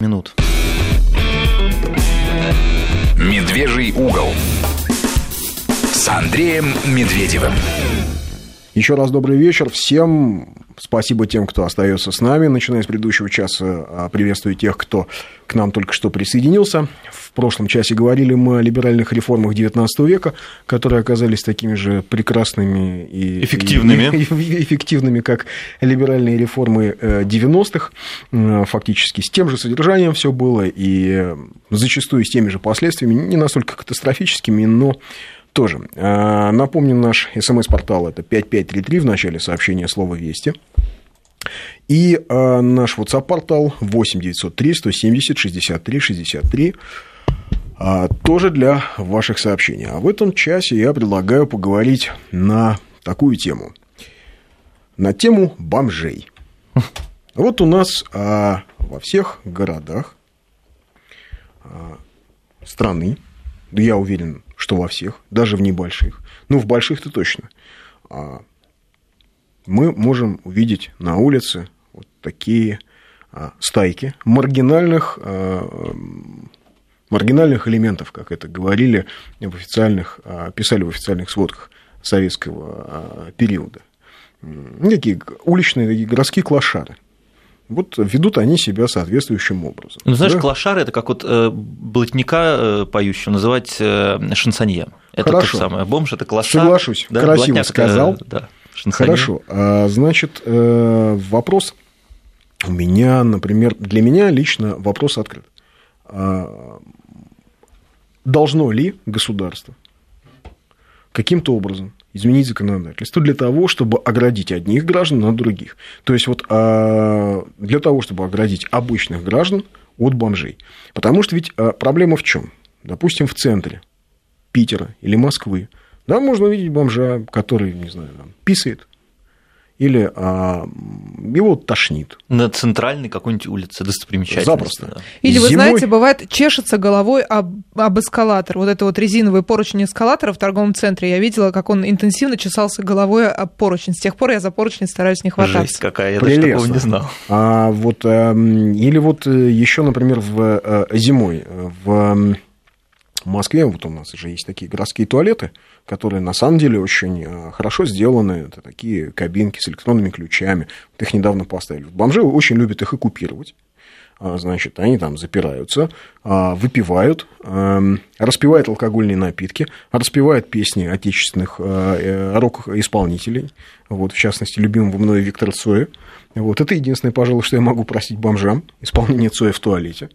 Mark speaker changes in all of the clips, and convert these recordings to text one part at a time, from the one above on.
Speaker 1: минут.
Speaker 2: Медвежий угол с Андреем Медведевым.
Speaker 3: Еще раз добрый вечер всем. Спасибо тем, кто остается с нами. Начиная с предыдущего часа, а, приветствую тех, кто к нам только что присоединился. В прошлом часе говорили мы о либеральных реформах XIX века, которые оказались такими же прекрасными и
Speaker 1: эффективными,
Speaker 3: и, и, эффективными как либеральные реформы 90-х. Э, фактически с тем же содержанием все было и зачастую с теми же последствиями, не настолько катастрофическими, но тоже. А, напомню, наш смс-портал это 5533 в начале сообщения слова «Вести». И а, наш WhatsApp-портал 8903 170 63 63 тоже для ваших сообщений. А в этом часе я предлагаю поговорить на такую тему. На тему бомжей. Вот у нас а, во всех городах страны, я уверен, что во всех, даже в небольших, ну, в больших-то точно, а, мы можем увидеть на улице вот такие а, стайки маргинальных, а, маргинальных элементов, как это говорили в официальных, писали в официальных сводках советского периода. Такие уличные, такие городские клошары – вот ведут они себя соответствующим образом.
Speaker 1: Ну, знаешь, да? клашары это как вот э, блатника э, поющего называть э, шансонье. Это Хорошо. то же самое. Бомж это клашар.
Speaker 3: Соглашусь. Да? Красиво Блатняк, сказал. Э, да, Хорошо. А, значит, э, вопрос у меня, например, для меня лично вопрос открыт. А, должно ли государство каким-то образом изменить законодательство для того, чтобы оградить одних граждан от других. То есть вот а, для того, чтобы оградить обычных граждан от бомжей. Потому что ведь а, проблема в чем? Допустим, в центре Питера или Москвы, да, можно увидеть бомжа, который, не знаю, там, писает, или а, его тошнит.
Speaker 1: На центральной какой-нибудь улице достопримечательности.
Speaker 3: Запросто. Да.
Speaker 4: Или, вы Зимой... знаете, бывает, чешется головой об, об эскалатор. Вот это вот резиновый поручень эскалатора в торговом центре. Я видела, как он интенсивно чесался головой об поручень. С тех пор я за поручень стараюсь не хвататься.
Speaker 1: Жесть какая, я Прелестно. даже такого не знал.
Speaker 3: А, вот, а, или вот э, еще, например, в, а, зимой в Москве, вот у нас же есть такие городские туалеты, которые на самом деле очень э, хорошо сделаны. Это такие кабинки с электронными ключами. Вот их недавно поставили. Бомжи очень любят их оккупировать. А, значит, они там запираются, а, выпивают, эм, распивают алкогольные напитки, распевают песни отечественных э, э, рок-исполнителей, вот, в частности, любимого мной Виктора Цоя. Вот, это единственное, пожалуй, что я могу просить бомжам, исполнение Цоя в туалете.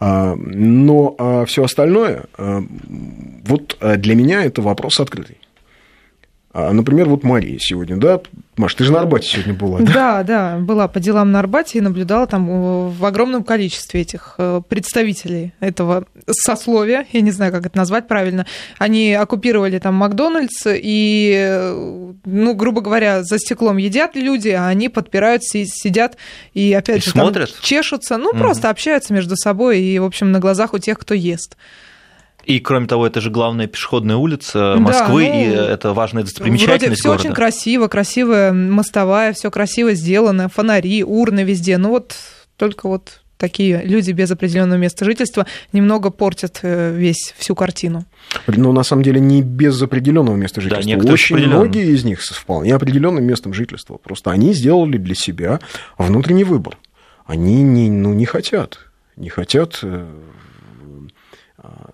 Speaker 3: А, но все остальное, вот для меня это вопрос открытый. А, например, вот Мария сегодня, да? Маш, ты же на Арбате сегодня была,
Speaker 4: да? Да, да, была по делам на Арбате и наблюдала там э, в огромном количестве этих э, представителей этого сословия, я не знаю, как это назвать правильно. Они оккупировали там Макдональдс и, э, ну, грубо говоря, за стеклом едят люди, а они подпирают, сидят и, опять и же,
Speaker 1: смотрят?
Speaker 4: Там чешутся, ну, mm просто общаются между собой и, в общем, на глазах у тех, кто ест.
Speaker 1: И, кроме того, это же главная пешеходная улица Москвы, да, ну, и это важная достопримечательность
Speaker 4: все очень красиво, красивая мостовая, все красиво сделано, фонари, урны везде. Ну вот только вот такие люди без определенного места жительства немного портят э, весь всю картину.
Speaker 3: Но ну, на самом деле не без определенного места жительства. Да, Очень многие из них с вполне определенным местом жительства. Просто они сделали для себя внутренний выбор. Они не, ну, не хотят, не хотят э,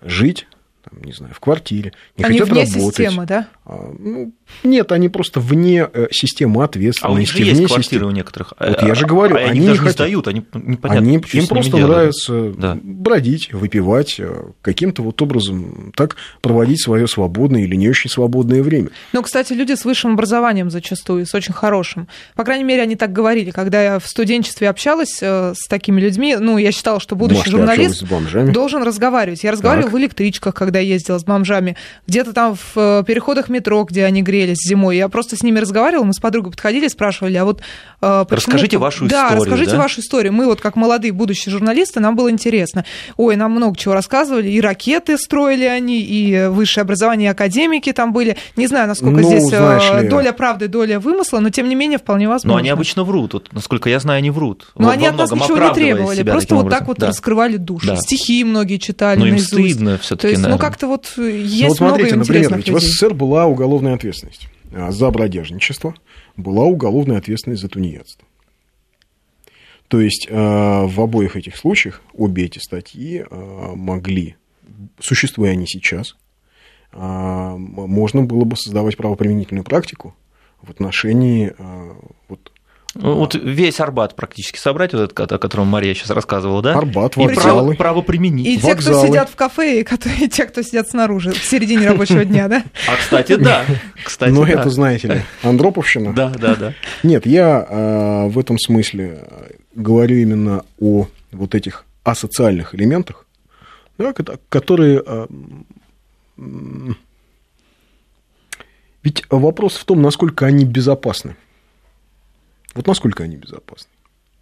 Speaker 3: жить, там, не знаю, в квартире, не
Speaker 4: они
Speaker 3: хотят работать.
Speaker 4: системы, да?
Speaker 3: А, ну, нет, они просто вне э, системы ответственности. А у них
Speaker 1: же есть квартиры системы. у некоторых.
Speaker 3: Вот я же говорю,
Speaker 1: а,
Speaker 3: они,
Speaker 1: они даже
Speaker 3: не
Speaker 1: сдают, они непонятно,
Speaker 3: они, Им просто нравится да. бродить, выпивать, э, каким-то вот образом так проводить свое свободное или не очень свободное время.
Speaker 4: Ну, кстати, люди с высшим образованием зачастую, с очень хорошим. По крайней мере, они так говорили. Когда я в студенчестве общалась э, с такими людьми, ну, я считала, что будущий Может, журналист должен разговаривать. Я разговаривала так. в электричках, когда ездила с бомжами, где-то там в переходах метро метро, где они грелись зимой. Я просто с ними разговаривала, мы с подругой подходили, спрашивали, а вот
Speaker 1: почему... Расскажите вашу
Speaker 4: историю.
Speaker 1: Да,
Speaker 4: расскажите
Speaker 1: да?
Speaker 4: вашу историю. Мы вот как молодые будущие журналисты, нам было интересно. Ой, нам много чего рассказывали, и ракеты строили они, и высшее образование, и академики там были. Не знаю, насколько
Speaker 3: ну,
Speaker 4: здесь
Speaker 3: ли...
Speaker 4: доля правды, доля вымысла, но тем не менее вполне возможно.
Speaker 1: Но они обычно врут. Вот, насколько я знаю, они врут.
Speaker 4: Но они от нас ничего не требовали, просто вот
Speaker 1: образом.
Speaker 4: так вот
Speaker 1: да.
Speaker 4: раскрывали душу.
Speaker 1: Да.
Speaker 4: Стихи многие читали
Speaker 1: Но им
Speaker 4: наизусть.
Speaker 1: стыдно все-таки.
Speaker 4: То есть,
Speaker 1: наверное.
Speaker 4: ну как-то вот есть
Speaker 3: ну, вот смотрите,
Speaker 4: много
Speaker 3: например,
Speaker 4: интересных
Speaker 3: ведь в СССР была уголовная ответственность за бродяжничество, была уголовная ответственность за тунеядство. То есть в обоих этих случаях обе эти статьи могли, существуя они сейчас, можно было бы создавать правоприменительную практику в отношении вот,
Speaker 1: вот весь Арбат практически собрать, вот этот, о котором Мария сейчас рассказывала, да?
Speaker 3: Арбат,
Speaker 1: и
Speaker 3: вокзалы.
Speaker 1: право, право применить.
Speaker 4: И те, кто сидят в кафе, и, которые, и те, кто сидят снаружи, в середине рабочего дня, да?
Speaker 1: А, кстати, да. Кстати,
Speaker 3: Но
Speaker 1: да.
Speaker 3: это, знаете ли, Андроповщина.
Speaker 1: Да, да, да.
Speaker 3: Нет, я э, в этом смысле говорю именно о вот этих асоциальных элементах, да, которые... Э, ведь вопрос в том, насколько они безопасны. Вот насколько они безопасны?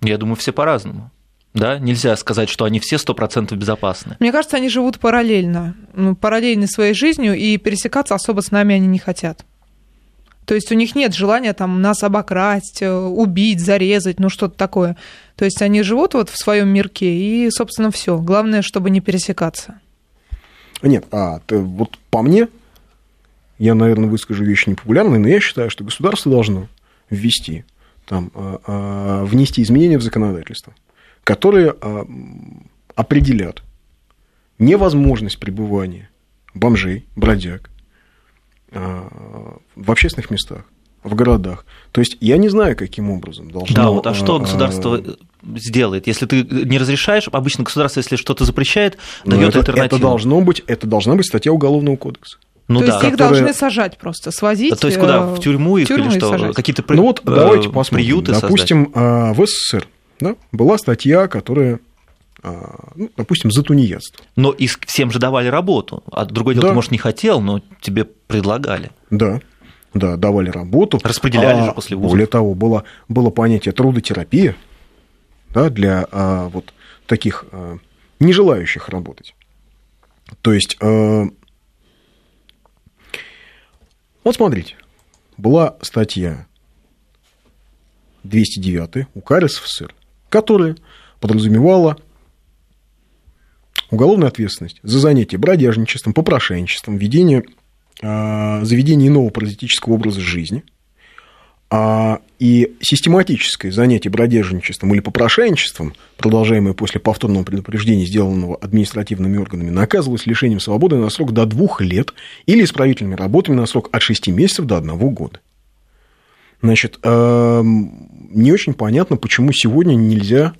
Speaker 1: Я думаю, все по-разному. Да, нельзя сказать, что они все 100% безопасны.
Speaker 4: Мне кажется, они живут параллельно, ну, параллельно своей жизнью, и пересекаться особо с нами они не хотят. То есть у них нет желания там нас обокрасть, убить, зарезать, ну что-то такое. То есть они живут вот в своем мирке, и, собственно, все. Главное, чтобы не пересекаться.
Speaker 3: Нет, а ты, вот по мне, я, наверное, выскажу вещи непопулярные, но я считаю, что государство должно ввести там, внести изменения в законодательство, которые определят невозможность пребывания бомжей, бродяг в общественных местах, в городах. То есть я не знаю, каким образом должно...
Speaker 1: Да, вот, а что государство сделает? Если ты не разрешаешь, обычно государство, если что-то запрещает, дает
Speaker 3: это,
Speaker 1: альтернативу.
Speaker 3: Это, должно быть, это должна быть статья Уголовного кодекса.
Speaker 1: Ну,
Speaker 4: то
Speaker 1: да.
Speaker 4: есть их
Speaker 3: которые...
Speaker 4: должны сажать просто, свозить.
Speaker 1: То есть куда? В тюрьму их
Speaker 4: тюрьму
Speaker 1: или что? Какие-то
Speaker 3: ну вот давайте посмотрим.
Speaker 1: приюты
Speaker 3: Допустим, создать? в СССР да, была статья, которая ну, допустим, за тунеядство.
Speaker 1: Но и всем же давали работу. А другое дело,
Speaker 3: да.
Speaker 1: ты, может, не хотел, но тебе предлагали.
Speaker 3: Да, да, давали работу.
Speaker 1: Распределяли
Speaker 3: а,
Speaker 1: же после вуза.
Speaker 3: Более того, было, было понятие трудотерапия да, для а, вот таких а, не желающих работать. То есть, а, вот смотрите, была статья 209 УК РСФСР, которая подразумевала уголовную ответственность за занятие бродяжничеством, попрошайничеством, ведение, э, заведение иного паразитического образа жизни, а, и систематическое занятие бродяжничеством или попрошайничеством, продолжаемое после повторного предупреждения, сделанного административными органами, наказывалось лишением свободы на срок до двух лет или исправительными работами на срок от 6 месяцев до одного года. Значит, э, не очень понятно, почему сегодня нельзя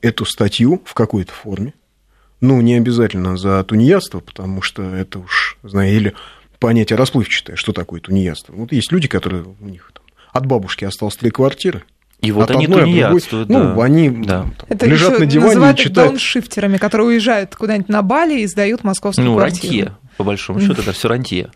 Speaker 3: эту статью в какой-то форме. Ну, не обязательно за тунеядство, потому что это уж, знаете, или понятие расплывчатое, что такое тунеядство. Вот есть люди, которые у них от бабушки осталось три квартиры.
Speaker 1: И вот
Speaker 3: от
Speaker 1: они
Speaker 3: одной,
Speaker 1: тунеядствуют.
Speaker 3: другой,
Speaker 1: да.
Speaker 3: Ну, они
Speaker 1: да.
Speaker 3: там,
Speaker 4: это
Speaker 3: лежат на диване и читают.
Speaker 4: дауншифтерами, которые уезжают куда-нибудь на Бали и сдают московскую
Speaker 1: ну,
Speaker 4: квартиру.
Speaker 1: рантье, по большому счету, это все рантье.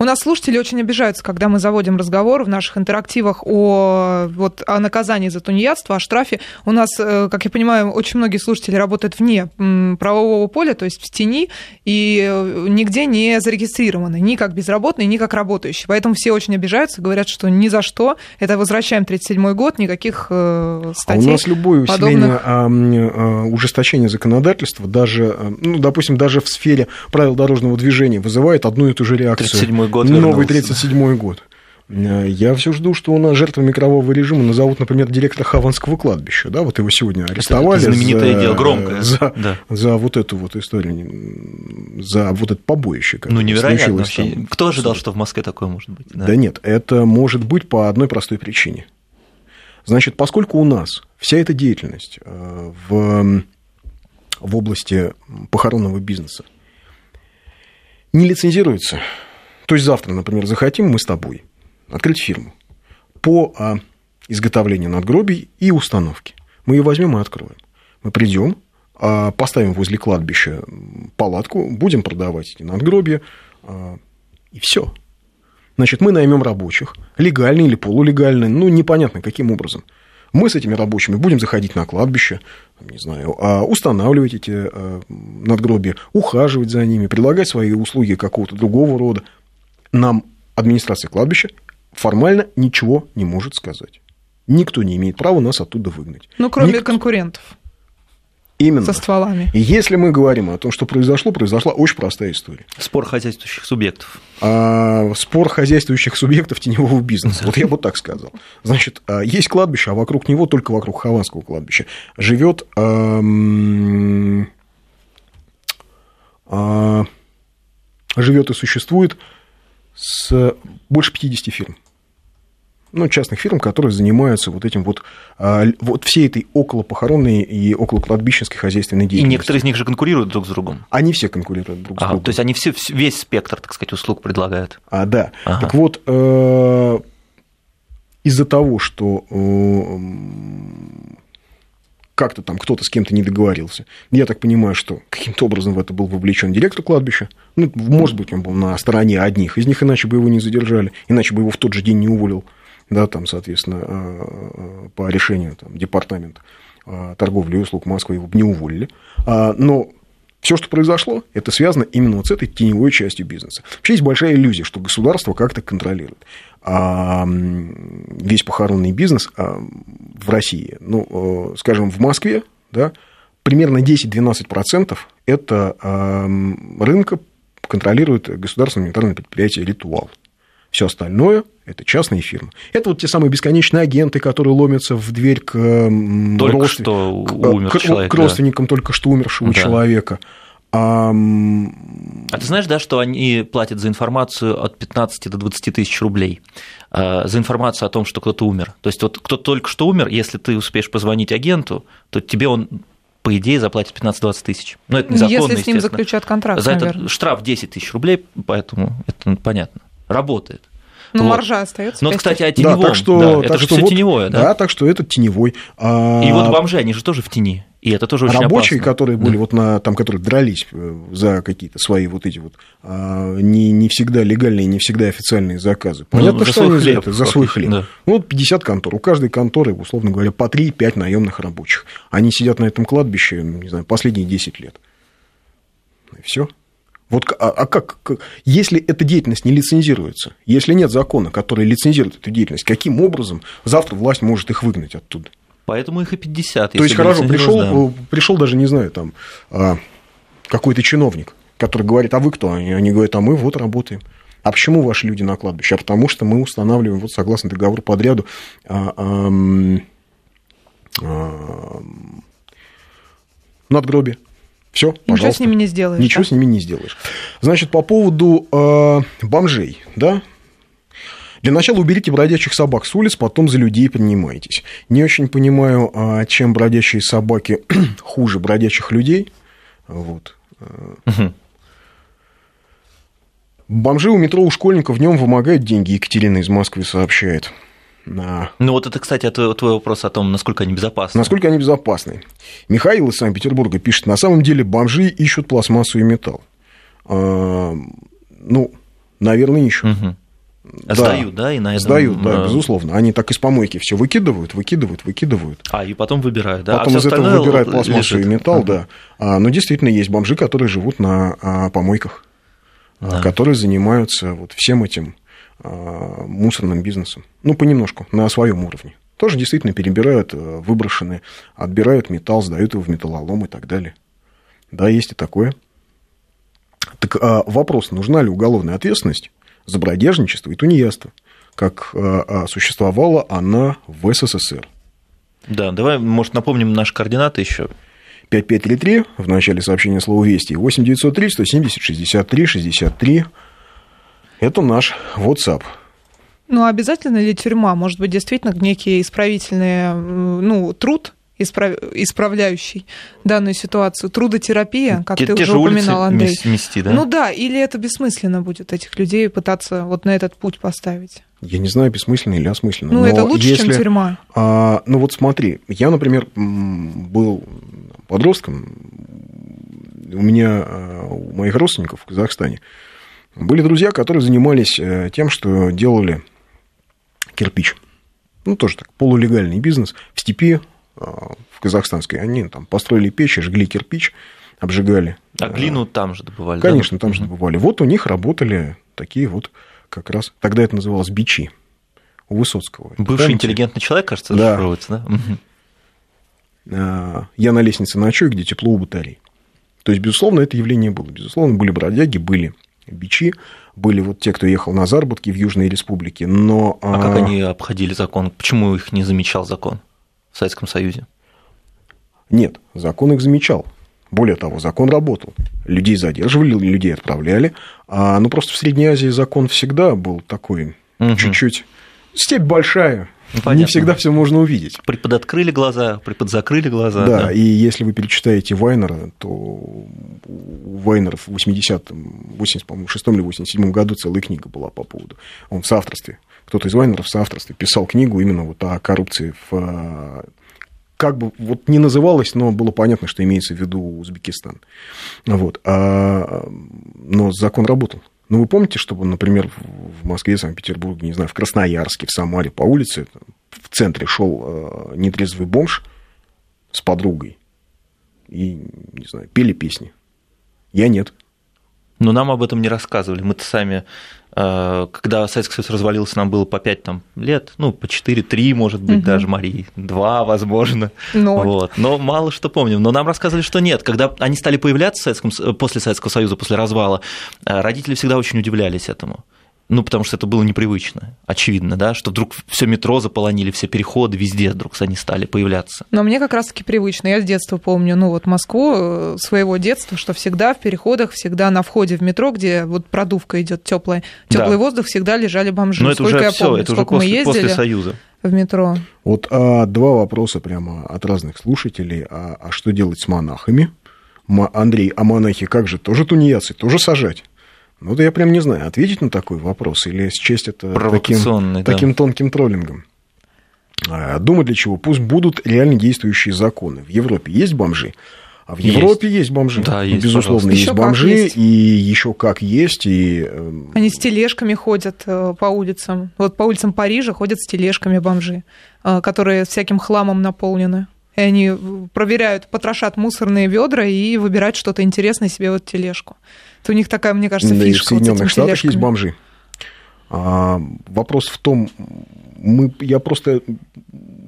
Speaker 4: У нас слушатели очень обижаются, когда мы заводим разговор в наших интерактивах о, вот, о наказании за тунеядство, о штрафе. У нас, как я понимаю, очень многие слушатели работают вне правового поля, то есть в тени, и нигде не зарегистрированы, ни как безработные, ни как работающие. Поэтому все очень обижаются, говорят, что ни за что, это возвращаем 37-й год, никаких статей
Speaker 3: А у нас любое усиление,
Speaker 4: подобных...
Speaker 3: ужесточение законодательства, даже, ну, допустим, даже в сфере правил дорожного движения вызывает одну и ту же реакцию.
Speaker 1: 37 год
Speaker 3: Новый 37-й год. Я все жду, что у нас жертвами мирового режима назовут, например, директора Хаванского кладбища. Да, вот его сегодня арестовали.
Speaker 1: Это знаменитое
Speaker 3: за,
Speaker 1: дело, громкое.
Speaker 3: За,
Speaker 1: да.
Speaker 3: за вот эту вот историю, за вот это побоище.
Speaker 1: Ну, невероятно
Speaker 3: вообще.
Speaker 1: Там. Кто ожидал, что в Москве такое может быть?
Speaker 3: Да. да нет, это может быть по одной простой причине. Значит, поскольку у нас вся эта деятельность в, в области похоронного бизнеса не лицензируется, то есть завтра, например, захотим мы с тобой открыть фирму по а, изготовлению надгробий и установки. Мы ее возьмем и откроем. Мы придем, а, поставим возле кладбища палатку, будем продавать эти надгробия, а, и все. Значит, мы наймем рабочих, легально или полулегально, ну, непонятно каким образом. Мы с этими рабочими будем заходить на кладбище, не знаю, устанавливать эти надгробия, ухаживать за ними, предлагать свои услуги какого-то другого рода. Нам администрация кладбища формально ничего не может сказать. Никто не имеет права нас оттуда выгнать.
Speaker 4: Ну, кроме
Speaker 3: Никто.
Speaker 4: конкурентов.
Speaker 3: Именно.
Speaker 4: Со стволами.
Speaker 3: И если мы говорим о том, что произошло, произошла очень простая история.
Speaker 1: Спор хозяйствующих субъектов.
Speaker 3: А, спор хозяйствующих субъектов теневого бизнеса. Вот я бы так сказал. Значит, а, есть кладбище, а вокруг него, только вокруг Хованского кладбища, живет а, живет и существует с больше 50 фирм ну, частных фирм, которые занимаются вот этим вот, а, вот всей этой околопохоронной и околокладбищенской хозяйственной деятельностью.
Speaker 1: И некоторые из них же конкурируют друг с другом.
Speaker 3: Они все конкурируют друг с
Speaker 1: а,
Speaker 3: другом.
Speaker 1: То есть они все, весь спектр, так сказать, услуг предлагают.
Speaker 3: А, да. Ага. Так вот, э, из-за того, что э, как-то там кто-то с кем-то не договорился. Я так понимаю, что каким-то образом в это был вовлечен директор кладбища. Ну, может быть, он был на стороне одних из них, иначе бы его не задержали, иначе бы его в тот же день не уволил да, там, соответственно, э, э, по решению там, департамента э, торговли и услуг Москвы его не уволили. А, но все, что произошло, это связано именно вот с этой теневой частью бизнеса. Вообще есть большая иллюзия, что государство как-то контролирует весь похоронный бизнес а, в России. Ну, скажем, в Москве, да, примерно 10-12% это рынка контролирует государственное гуманитарное предприятие «Ритуал». Все остальное – это частные фирмы. Это вот те самые бесконечные агенты, которые ломятся в дверь к,
Speaker 1: только родствен... что умер
Speaker 3: к,
Speaker 1: человек,
Speaker 3: к родственникам да. только что умершего да. человека. А...
Speaker 1: а ты знаешь, да, что они платят за информацию от 15 до 20 тысяч рублей а, за информацию о том, что кто-то умер. То есть вот кто только что умер, если ты успеешь позвонить агенту, то тебе он по идее, заплатит 15-20 тысяч. Но это незаконно,
Speaker 4: Если с ним заключат контракт,
Speaker 1: За
Speaker 4: наверное.
Speaker 1: это штраф 10 тысяч рублей, поэтому это понятно работает.
Speaker 4: Ну, вот. маржа остается.
Speaker 1: Ну, кстати, о теневом.
Speaker 3: Да, так что,
Speaker 1: да,
Speaker 3: так
Speaker 1: это же
Speaker 3: что
Speaker 1: все
Speaker 3: вот,
Speaker 1: теневое, да?
Speaker 3: Да, так что это теневой.
Speaker 1: А... И вот бомжи, они же тоже в тени. И это тоже очень
Speaker 3: Рабочие,
Speaker 1: опасно.
Speaker 3: которые были да. вот на, там, которые дрались э, за какие-то свои вот эти вот а, не, не всегда легальные, не всегда официальные заказы.
Speaker 1: Ну,
Speaker 3: Понятно,
Speaker 1: ну, за
Speaker 3: что они
Speaker 1: хлеб,
Speaker 3: за это, за свой хлеб.
Speaker 1: Да.
Speaker 3: Ну, вот 50 контор. У каждой конторы, условно говоря, по 3-5 наемных рабочих. Они сидят на этом кладбище, не знаю, последние 10 лет. И все. Вот, а, а как, как, если эта деятельность не лицензируется, если нет закона, который лицензирует эту деятельность, каким образом завтра власть может их выгнать оттуда?
Speaker 1: Поэтому их и 50.
Speaker 3: То есть, хорошо, пришел, да. пришел даже, не знаю, там, а, какой-то чиновник, который говорит, а вы кто? Они, они говорят, а мы вот работаем. А почему ваши люди на кладбище? А потому что мы устанавливаем, вот согласно договору подряду, а, надгробие. Все,
Speaker 4: пожалуйста. Ничего с ними не сделаешь.
Speaker 3: Ничего
Speaker 4: да?
Speaker 3: с ними не сделаешь. Значит, по поводу э, бомжей, да, для начала уберите бродячих собак с улиц, потом за людей принимайтесь. Не очень понимаю, а чем бродячие собаки хуже бродячих людей. Вот. Угу. Бомжи у метро у школьников в нем вымогают деньги, Екатерина из Москвы сообщает.
Speaker 1: Ну вот это, кстати, твой вопрос о том, насколько они безопасны.
Speaker 3: Насколько они безопасны. Михаил из Санкт-Петербурга пишет, на самом деле бомжи ищут пластмассу и металл. А, ну, наверное, ищут.
Speaker 1: Угу. Да, сдают, да, и на этом...
Speaker 3: Сдают, да, безусловно. Они так из помойки все выкидывают, выкидывают, выкидывают.
Speaker 1: А, и потом выбирают, да?
Speaker 3: Потом
Speaker 1: а
Speaker 3: из этого выбирают пластмассу лежит. и металл, uh-huh. да. А, но действительно есть бомжи, которые живут на а, помойках, да. которые занимаются вот всем этим а, мусорным бизнесом. Ну, понемножку, на своем уровне. Тоже действительно перебирают э, выброшенные, отбирают металл, сдают его в металлолом и так далее. Да, есть и такое. Так а вопрос, нужна ли уголовная ответственность за бродяжничество и тунеядство, как а, существовала она в СССР.
Speaker 1: Да, давай, может, напомним наши координаты еще.
Speaker 3: 5533 в начале сообщения слова «Вести», 8903 170 63 63 это наш WhatsApp.
Speaker 4: Ну, обязательно ли тюрьма? Может быть, действительно некий исправительный ну, труд, исправ... исправляющий данную ситуацию, трудотерапия, как
Speaker 1: те,
Speaker 4: ты
Speaker 1: те
Speaker 4: уже упоминал, Андрей.
Speaker 1: Нести, да?
Speaker 4: Ну да, или это бессмысленно будет этих людей пытаться вот на этот путь поставить?
Speaker 3: Я не знаю, бессмысленно или осмысленно.
Speaker 4: Ну, это лучше,
Speaker 3: если,
Speaker 4: чем тюрьма.
Speaker 3: А, ну, вот смотри, я, например, был подростком, у меня, у моих родственников в Казахстане Были друзья, которые занимались э, тем, что делали кирпич. Ну, тоже так, полулегальный бизнес в степи, в казахстанской. Они там построили печь, жгли кирпич, обжигали.
Speaker 1: А глину там же добывали?
Speaker 3: Конечно, да? там же добывали. Вот у них работали такие вот как раз, тогда это называлось бичи у Высоцкого.
Speaker 1: Бывший Помните? интеллигентный человек, кажется, да. да?
Speaker 3: Я на лестнице ночую, где тепло у батарей. То есть, безусловно, это явление было. Безусловно, были бродяги, были бичи, были вот те, кто ехал на заработки в Южной Республике, но...
Speaker 1: А, а как они обходили закон? Почему их не замечал закон в Советском Союзе?
Speaker 3: Нет, закон их замечал. Более того, закон работал. Людей задерживали, людей отправляли. А, ну, просто в Средней Азии закон всегда был такой, угу. чуть-чуть... Степь большая, Понятно. Не всегда все можно увидеть.
Speaker 1: Приподоткрыли глаза, приподзакрыли глаза.
Speaker 3: Да, да, и если вы перечитаете Вайнера, то у Вайнера в 80-м, 86 или 87 году целая книга была по поводу. Он в соавторстве. Кто-то из Вайнеров в соавторстве писал книгу именно вот о коррупции в как бы вот не называлось, но было понятно, что имеется в виду Узбекистан. Вот. А, но закон работал. Ну, вы помните, чтобы, например, в Москве, Санкт-Петербурге, не знаю, в Красноярске, в Самаре по улице, в центре шел э, нетрезвый бомж с подругой и, не знаю, пели песни. Я нет.
Speaker 1: Но нам об этом не рассказывали. Мы-то сами Э, когда Советский Союз развалился, нам было по 5 там, лет, ну, по 4-3, может быть, угу. даже, Марии, 2, возможно. Ноль. Вот. Но мало что помним. Но нам рассказывали, что нет. Когда они стали появляться в Советском, после Советского Союза, после развала, э, родители всегда очень удивлялись этому. Ну, потому что это было непривычно, очевидно, да, что вдруг все метро заполонили, все переходы, везде вдруг они стали появляться.
Speaker 4: Но мне как раз-таки привычно. Я с детства помню, ну, вот Москву, э, своего детства, что всегда в переходах, всегда на входе в метро, где вот продувка идет теплая, теплый да. воздух, всегда лежали бомжи.
Speaker 1: Но это Сколько уже я помню, это уже после, мы ездили после Союза.
Speaker 4: В метро.
Speaker 3: Вот а, два вопроса прямо от разных слушателей. А, а что делать с монахами? Андрей, а монахи как же? Тоже тунеядцы, тоже сажать? Ну, да я прям не знаю, ответить на такой вопрос или счесть это таким, да. таким тонким троллингом. А, думать для чего? Пусть будут реально действующие законы. В Европе есть бомжи, а в Европе есть, есть бомжи. Да, есть, Безусловно, есть бомжи, есть. и еще как есть. И...
Speaker 4: Эм, Они с тележками ходят э, по улицам. Вот по улицам Парижа ходят с тележками бомжи, э, которые всяким хламом наполнены. И они проверяют, потрошат мусорные ведра и выбирают что-то интересное себе в эту тележку. Это у них такая, мне кажется, фишка. Да, и в
Speaker 3: Соединенных вот Штатах есть бомжи. А, вопрос в том, мы, я просто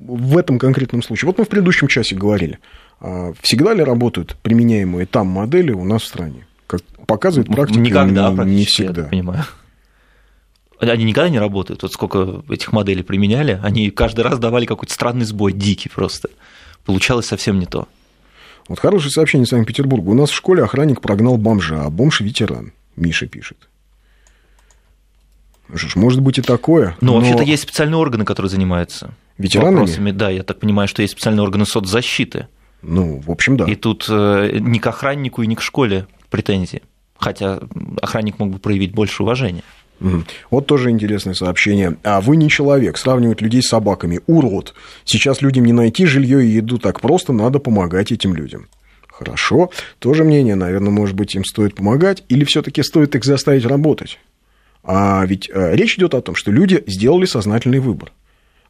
Speaker 3: в этом конкретном случае, вот мы в предыдущем часе говорили, а, всегда ли работают применяемые там модели у нас в стране? Как показывает практика,
Speaker 1: Никогда,
Speaker 3: не, не всегда.
Speaker 1: Я понимаю. Они никогда не работают. Вот сколько этих моделей применяли, они каждый раз давали какой-то странный сбой, дикий просто. Получалось совсем не то.
Speaker 3: Вот хорошее сообщение Санкт-Петербурга. У нас в школе охранник прогнал бомжа, а бомж ветеран. Миша пишет. Ж, может быть и такое.
Speaker 1: Ну, но, но... вообще-то есть специальные органы, которые занимаются
Speaker 3: ветеранами. Вопросами.
Speaker 1: Да, я так понимаю, что есть специальные органы соцзащиты.
Speaker 3: Ну, в общем, да.
Speaker 1: И тут э, ни к охраннику и ни к школе претензии. Хотя охранник мог бы проявить больше уважения.
Speaker 3: Вот тоже интересное сообщение. А вы не человек, сравнивать людей с собаками. Урод. Сейчас людям не найти жилье и еду так просто, надо помогать этим людям. Хорошо, тоже мнение, наверное, может быть, им стоит помогать, или все-таки стоит их заставить работать. А ведь э, речь идет о том, что люди сделали сознательный выбор.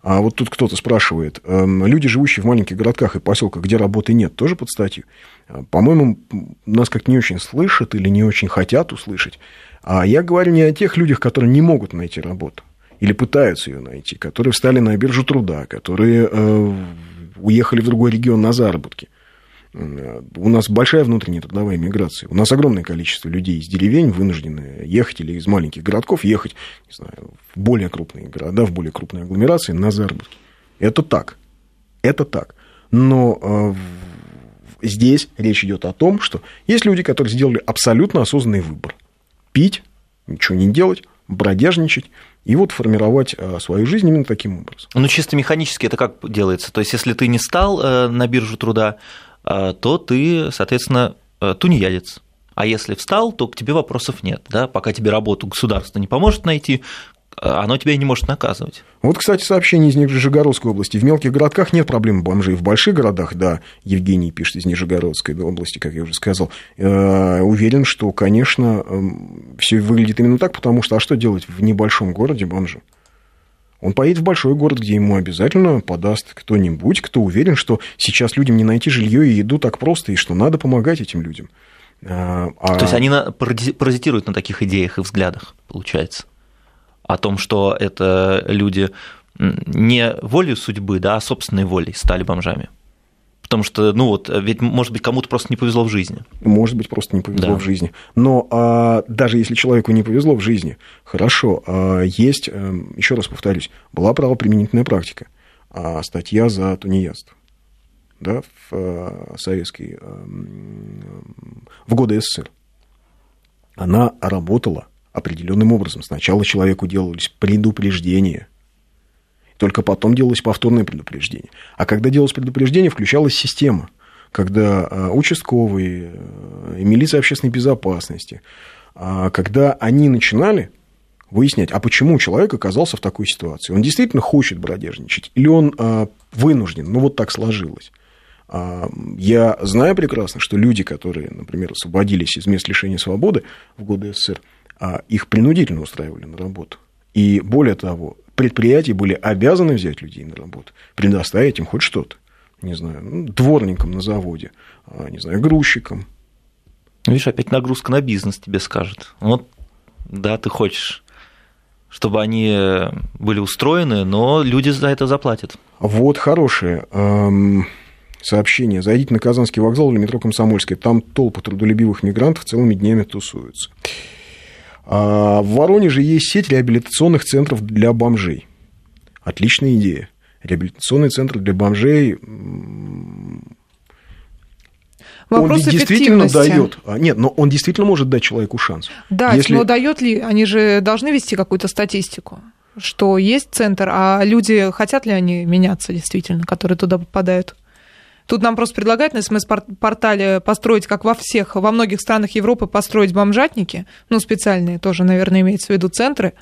Speaker 3: А вот тут кто-то спрашивает, эм, люди, живущие в маленьких городках и поселках, где работы нет, тоже под статью? Э, по-моему, нас как не очень слышат или не очень хотят услышать. А я говорю не о тех людях, которые не могут найти работу или пытаются ее найти, которые встали на биржу труда, которые э, уехали в другой регион на заработки. У нас большая внутренняя трудовая миграция. У нас огромное количество людей из деревень вынуждены ехать или из маленьких городков ехать не знаю, в более крупные города, в более крупные агломерации на заработки. Это так. Это так. Но э, здесь речь идет о том, что есть люди, которые сделали абсолютно осознанный выбор пить, ничего не делать, бродяжничать и вот формировать э, свою жизнь именно таким образом.
Speaker 1: Ну, чисто механически это как делается? То есть, если ты не стал э, на биржу труда, э, то ты, соответственно, тунеядец. А если встал, то к тебе вопросов нет. Да? Пока тебе работу государство не поможет найти, оно тебя и не может наказывать.
Speaker 3: Вот, кстати, сообщение из Нижегородской области. В мелких городках нет проблем бомжей. В больших городах, да, Евгений пишет из Нижегородской области, как я уже сказал, э, уверен, что, конечно, э, все выглядит именно так, потому что, а что делать в небольшом городе бомжу? Он поедет в большой город, где ему обязательно подаст кто-нибудь, кто уверен, что сейчас людям не найти жилье и еду так просто, и что надо помогать этим людям.
Speaker 1: А... То есть они паразитируют на таких идеях и взглядах, получается? О том, что это люди не волей судьбы, да, а собственной волей стали бомжами. Потому что, ну вот, ведь, может быть, кому-то просто не повезло в жизни.
Speaker 3: Может быть, просто не повезло да. в жизни. Но а, даже если человеку не повезло в жизни, хорошо, а, есть, а, еще раз повторюсь, была правоприменительная практика, а, статья за тунеядство да, в а, советской, а, в годы СССР. Она работала определенным образом. Сначала человеку делались предупреждения только потом делалось повторное предупреждение. А когда делалось предупреждение, включалась система, когда а, участковые, э, милиция общественной безопасности, а, когда они начинали выяснять, а почему человек оказался в такой ситуации. Он действительно хочет бродяжничать или он а, вынужден, ну вот так сложилось. Я знаю прекрасно, что люди, которые, например, освободились из мест лишения свободы в годы СССР, их принудительно устраивали на работу. И более того, предприятия были обязаны взять людей на работу, предоставить им хоть что-то. Не знаю, ну, дворникам на заводе, а, не знаю, грузчикам.
Speaker 1: Видишь, опять нагрузка на бизнес тебе скажет. Вот, да, ты хочешь, чтобы они были устроены, но люди за это заплатят.
Speaker 3: Вот хорошее эм, сообщение. Зайдите на Казанский вокзал или метро Комсомольская. Там толпы трудолюбивых мигрантов целыми днями тусуются. А в Воронеже есть сеть реабилитационных центров для бомжей. Отличная идея. Реабилитационный центр для бомжей
Speaker 4: Вопрос
Speaker 3: он действительно дает. А, нет, но он действительно может дать человеку шанс.
Speaker 4: Да, Если... но дает ли? Они же должны вести какую-то статистику, что есть центр, а люди хотят ли они меняться действительно, которые туда попадают? Тут нам просто предлагают на СМС-портале построить, как во всех, во многих странах Европы, построить бомжатники, ну, специальные тоже, наверное, имеется в виду центры.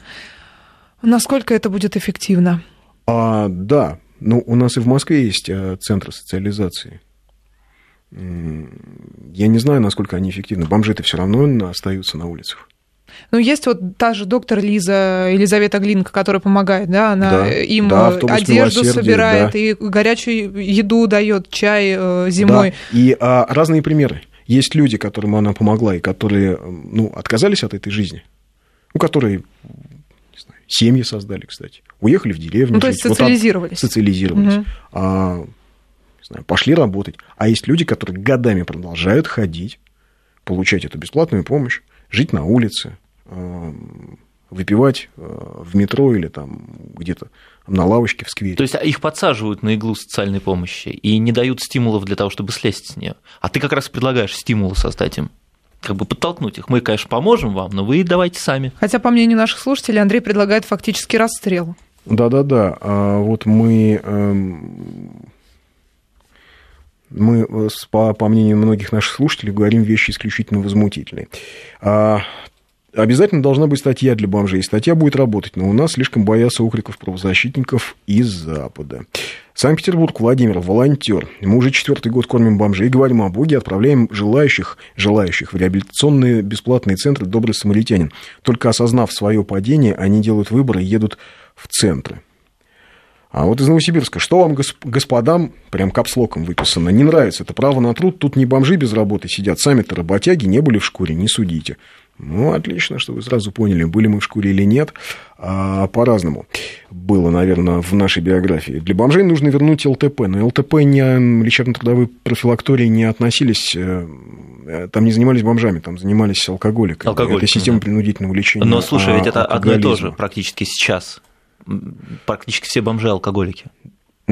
Speaker 4: Насколько это будет эффективно?
Speaker 3: А, да, ну, у нас и в Москве есть э, центры социализации. Я не знаю, насколько они эффективны. Бомжи-то все равно остаются на улицах.
Speaker 4: Ну, есть вот та же доктор Лиза, Елизавета Глинка, которая помогает, да, она да, им да, одежду собирает да. и горячую еду дает, чай э, зимой.
Speaker 3: Да. И а, разные примеры. Есть люди, которым она помогла, и которые ну, отказались от этой жизни, ну, которые знаю, семьи создали, кстати, уехали в деревню.
Speaker 4: Ну, то есть социализировались. Вот
Speaker 3: социализировались. Угу. А, не знаю, пошли работать. А есть люди, которые годами продолжают ходить, получать эту бесплатную помощь, жить на улице, Эм, выпивать э, в метро или там где-то на лавочке в сквере.
Speaker 1: То есть их подсаживают на иглу социальной помощи и не дают стимулов для того, чтобы слезть с нее. А ты как раз предлагаешь стимулы создать им как бы подтолкнуть их. Мы, конечно, поможем вам, но вы давайте сами.
Speaker 4: Хотя, по мнению наших слушателей, Андрей предлагает фактически расстрел.
Speaker 3: Да-да-да. А вот мы, эм, мы э, по, по мнению многих наших слушателей, говорим вещи исключительно возмутительные. А, Обязательно должна быть статья для бомжей. Статья будет работать, но у нас слишком боятся окриков правозащитников из Запада. Санкт-Петербург, Владимир, волонтер. Мы уже четвертый год кормим бомжей, говорим о Боге, отправляем желающих, желающих в реабилитационные бесплатные центры «Добрый самаритянин». Только осознав свое падение, они делают выбор и едут в центры. А вот из Новосибирска, что вам, господам, прям капслоком выписано, не нравится? Это право на труд, тут не бомжи без работы сидят, сами-то работяги, не были в шкуре, не судите. Ну, отлично, что вы сразу поняли, были мы в шкуре или нет. А, по-разному было, наверное, в нашей биографии. Для бомжей нужно вернуть ЛТП, но ЛТП не лечебно-трудовой профилактории не относились, э, там не занимались бомжами, там занимались алкоголиками.
Speaker 1: Алкоголь.
Speaker 3: Это система принудительного лечения.
Speaker 1: Но слушай, ведь это одно и то же практически сейчас. Практически все бомжи алкоголики.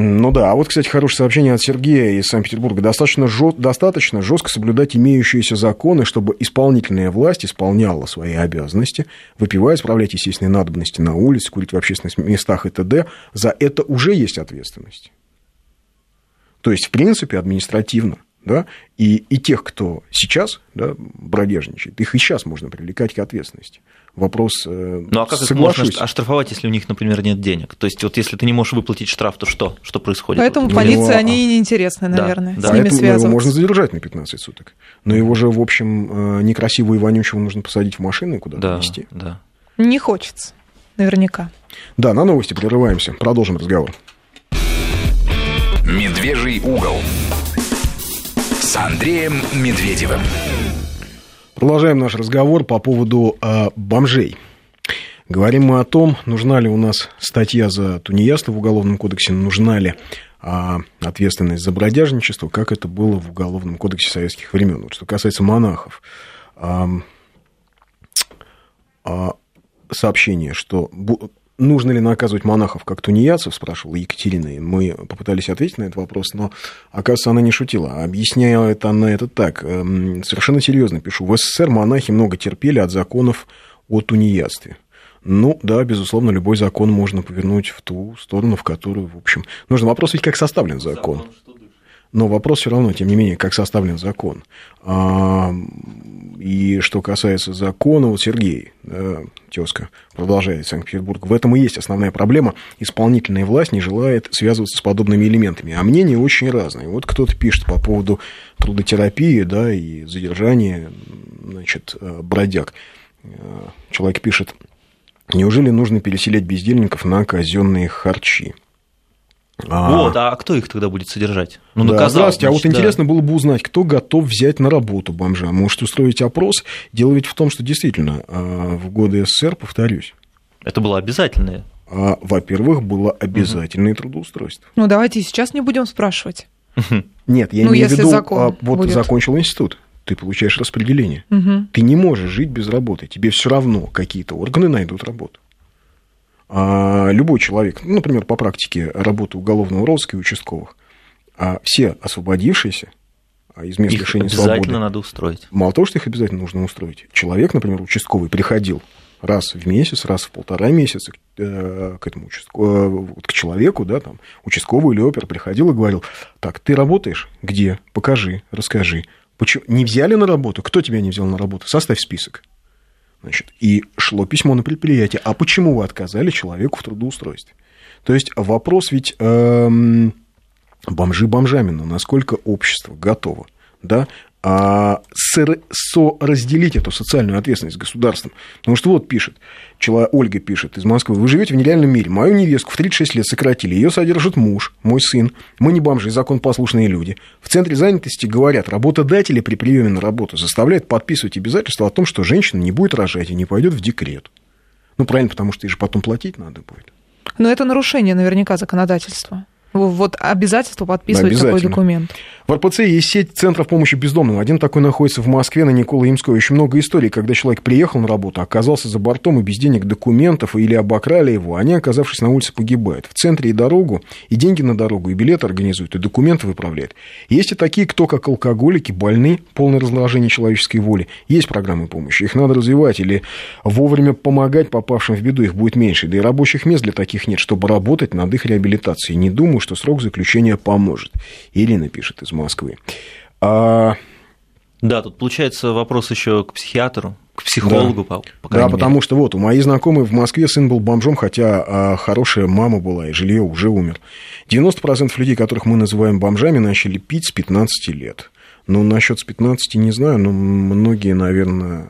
Speaker 3: Ну да, а вот, кстати, хорошее сообщение от Сергея из Санкт-Петербурга. Достаточно, жё... достаточно жестко соблюдать имеющиеся законы, чтобы исполнительная власть исполняла свои обязанности, выпивая, справлять естественные надобности на улице, курить в общественных местах и т.д. За это уже есть ответственность. То есть, в принципе, административно да, и, и тех, кто сейчас да, бродяжничает, их и сейчас можно привлекать к ответственности. Вопрос, э,
Speaker 1: Ну а как их можно оштрафовать, если у них, например, нет денег? То есть вот если ты не можешь выплатить штраф, то что? Что происходит?
Speaker 4: Поэтому
Speaker 1: ну,
Speaker 4: полиции его... они и неинтересны, наверное, да, с
Speaker 3: да.
Speaker 4: ними связываться.
Speaker 3: Его можно задержать на 15 суток. Но его же, в общем, э, некрасивого и вонючего нужно посадить в машину и куда-то
Speaker 1: да,
Speaker 3: везти.
Speaker 1: Да.
Speaker 4: Не хочется, наверняка.
Speaker 3: Да, на новости прерываемся. Продолжим разговор.
Speaker 2: Медвежий угол с Андреем Медведевым.
Speaker 3: Продолжаем наш разговор по поводу э, бомжей. Говорим мы о том, нужна ли у нас статья за тунеядство в Уголовном кодексе, нужна ли а, ответственность за бродяжничество, как это было в Уголовном кодексе советских времен. Вот что касается монахов, а, а, сообщение, что нужно ли наказывать монахов как тунеядцев, спрашивала Екатерина, и мы попытались ответить на этот вопрос, но, оказывается, она не шутила. Объясняет она это так, эм, совершенно серьезно пишу. В СССР монахи много терпели от законов о тунеядстве. Ну, да, безусловно, любой закон можно повернуть в ту сторону, в которую, в общем... Нужно вопрос ведь, как составлен закон. Но вопрос все равно, тем не менее, как составлен закон. А, и что касается закона, вот Сергей, да, тезка, продолжает Санкт-Петербург, в этом и есть основная проблема. Исполнительная власть не желает связываться с подобными элементами. А мнения очень разные. Вот кто-то пишет по поводу трудотерапии да, и задержания значит, бродяг. Человек пишет, неужели нужно переселять бездельников на казенные харчи?
Speaker 1: А, вот, а кто их тогда будет содержать?
Speaker 3: Ну, да, наказал, здравствуйте. Значит, а вот да. интересно было бы узнать, кто готов взять на работу бомжа. Может устроить опрос. Дело ведь в том, что действительно а, в годы СССР, повторюсь.
Speaker 1: Это было обязательное.
Speaker 3: А, во-первых, было обязательное угу. трудоустройство.
Speaker 4: Ну, давайте сейчас не будем спрашивать.
Speaker 3: Нет, я ну, имею в виду, закон вот будет. закончил институт ты получаешь распределение. Угу. Ты не можешь жить без работы. Тебе все равно какие-то органы найдут работу. А любой человек, ну, например, по практике работы уголовного розыска и участковых, а все освободившиеся а из мест их лишения
Speaker 1: обязательно
Speaker 3: свободы...
Speaker 1: надо устроить.
Speaker 3: Мало того, что их обязательно нужно устроить. Человек, например, участковый, приходил раз в месяц, раз в полтора месяца э, к этому участковому, э, к человеку, да, там, участковый или опер приходил и говорил, так, ты работаешь? Где? Покажи, расскажи. Почему? Не взяли на работу? Кто тебя не взял на работу? Составь список. Значит, и шло письмо на предприятие. А почему вы отказали человеку в трудоустройстве? То есть вопрос ведь эм, бомжи бомжами, но насколько общество готово да, соразделить эту социальную ответственность государством. Потому что вот пишет, Ольга пишет из Москвы, вы живете в нереальном мире, мою невестку в 36 лет сократили, ее содержит муж, мой сын, мы не бомжи, закон послушные люди. В центре занятости говорят, работодатели при приеме на работу заставляют подписывать обязательства о том, что женщина не будет рожать и не пойдет в декрет. Ну, правильно, потому что ей же потом платить надо будет.
Speaker 4: Но это нарушение наверняка законодательства. Вот обязательство подписывать такой документ.
Speaker 3: В РПЦ есть сеть центров помощи бездомным. Один такой находится в Москве на Никола Имского. Очень много историй, когда человек приехал на работу, оказался за бортом и без денег документов, или обокрали его, они, оказавшись на улице, погибают. В центре и дорогу, и деньги на дорогу, и билеты организуют, и документы выправляют. Есть и такие, кто, как алкоголики, больны, полное разложение человеческой воли. Есть программы помощи, их надо развивать, или вовремя помогать попавшим в беду, их будет меньше. Да и рабочих мест для таких нет, чтобы работать над их реабилитацией. Не думаю, что срок заключения поможет. Ирина пишет из Москвы. А...
Speaker 1: Да, тут получается вопрос еще к психиатру, к психологу,
Speaker 3: да. по, по Да, мере. потому что вот у моей знакомой в Москве сын был бомжом, хотя а, хорошая мама была, и жилье уже умер. 90% людей, которых мы называем бомжами, начали пить с 15 лет. Ну, насчет с 15 не знаю, но многие, наверное...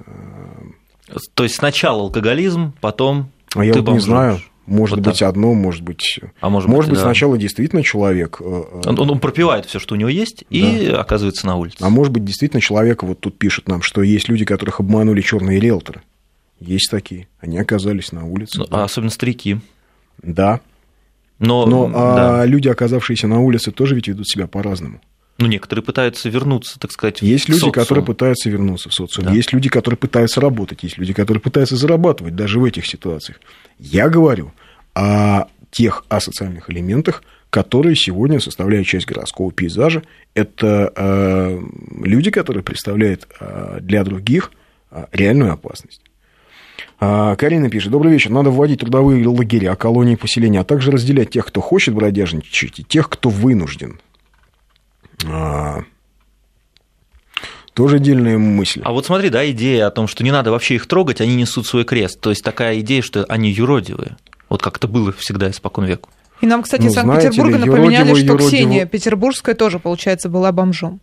Speaker 1: То есть сначала алкоголизм, потом
Speaker 3: а я вот не знаю. Может вот быть, так. одно, может быть. А может, может быть, да. сначала действительно человек. Э,
Speaker 1: он, он пропивает все, что у него есть, и да. оказывается на улице.
Speaker 3: А может быть, действительно человек, вот тут пишет нам, что есть люди, которых обманули черные риэлторы. Есть такие. Они оказались на улице.
Speaker 1: Ну, да. Особенно старики.
Speaker 3: Да. Но, Но да. а люди, оказавшиеся на улице, тоже ведь ведут себя по-разному.
Speaker 1: Ну, некоторые пытаются вернуться, так сказать,
Speaker 3: Есть в люди, социум. которые пытаются вернуться в социум. Да. Есть люди, которые пытаются работать. Есть люди, которые пытаются зарабатывать даже в этих ситуациях. Я говорю о тех асоциальных элементах, которые сегодня составляют часть городского пейзажа. Это э, люди, которые представляют э, для других э, реальную опасность. А, Карина пишет, добрый вечер, надо вводить трудовые лагеря, колонии поселения, а также разделять тех, кто хочет бродяжничать, и тех, кто вынужден. А, тоже отдельная мысль.
Speaker 1: А вот смотри, да, идея о том, что не надо вообще их трогать, они несут свой крест. То есть такая идея, что они юродивые. Вот как это было всегда испокон веку.
Speaker 4: И нам, кстати,
Speaker 3: Ну,
Speaker 4: из Санкт-Петербурга напоминали, что
Speaker 3: юродивый.
Speaker 4: Ксения Петербургская тоже, получается, была бомжом.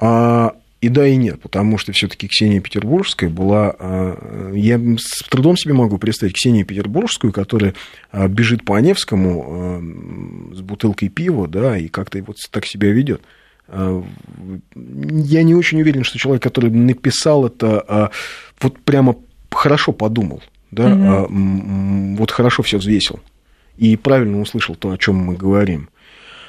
Speaker 3: А, и да, и нет, потому что все-таки Ксения Петербургская была... а, Я с трудом себе могу представить Ксению Петербургскую, которая а, бежит по Невскому а, с бутылкой пива, да, и как-то вот так себя ведет. Я не очень уверен, что человек, который написал это, а, вот прямо хорошо подумал, да, м, вот хорошо все взвесил и правильно услышал то, о чем мы говорим.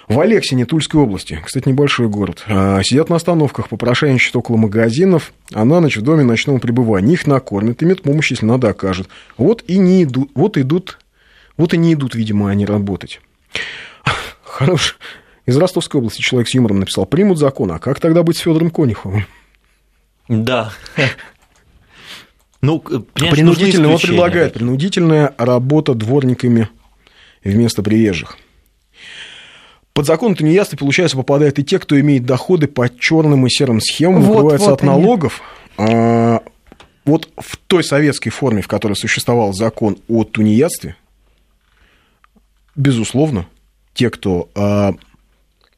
Speaker 3: В Алексине, Тульской области, кстати, небольшой город, а, сидят на остановках, попрошайничают около магазинов, а на ночь в доме ночного пребывания. Их накормят, и медпомощь, если надо, окажут. Вот и не идут, вот идут, вот и не идут, видимо, они работать. Хорош. Из Ростовской области человек с юмором написал, примут закон, а как тогда быть с Федором Конюховым?
Speaker 1: Да. Ну, понимаешь,
Speaker 3: Принудительно,
Speaker 1: нужны
Speaker 3: он предлагает принудительная работа дворниками вместо приезжих. Под закон это неясно, получается, попадают и те, кто имеет доходы по черным и серым схемам,
Speaker 4: Вот,
Speaker 3: укрываются
Speaker 4: вот
Speaker 3: от
Speaker 4: они.
Speaker 3: налогов. А, вот в той советской форме, в которой существовал закон о тунеядстве, безусловно, те, кто а,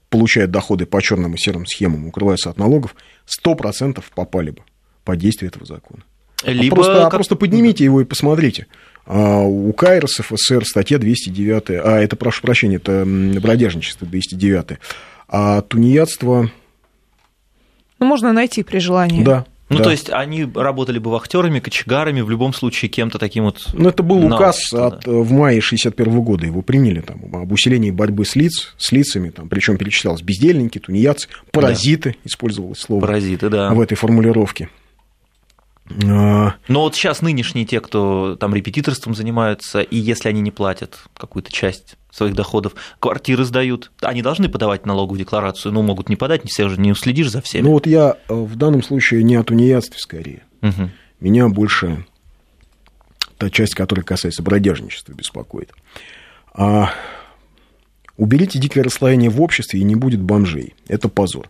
Speaker 3: получает доходы по черным и серым схемам, укрываются от налогов, 100% попали бы под действие этого закона. А
Speaker 1: Либо
Speaker 3: просто, а просто поднимите его и посмотрите. А, У КАИРС ФСР статья 209, а это, прошу прощения, это бродяжничество 209, а тунеядство,
Speaker 4: Ну, можно найти при желании.
Speaker 3: да.
Speaker 1: Ну,
Speaker 3: да.
Speaker 1: то есть они работали бы вахтерами, кочегарами, в любом случае кем-то таким вот.
Speaker 3: Ну, это был указ от, э, в мае 61 года, его приняли там, об усилении борьбы с лиц, с лицами, там, причем перечислялось бездельники, тунеядцы, паразиты, использовалось слово
Speaker 1: Паразиты, да.
Speaker 3: в этой формулировке. А,
Speaker 1: Но вот сейчас нынешние те, кто там репетиторством занимаются, и если они не платят какую-то часть своих доходов, квартиры сдают, они должны подавать налоговую декларацию, ну, могут не подать, не все же не уследишь за всеми.
Speaker 3: Ну, вот я э, в данном случае не о тунеядстве скорее.
Speaker 1: Мгм.
Speaker 3: Меня больше та часть, которая касается бродяжничества, беспокоит. А уберите дикое расслоение в обществе, и не будет бомжей. Это позор.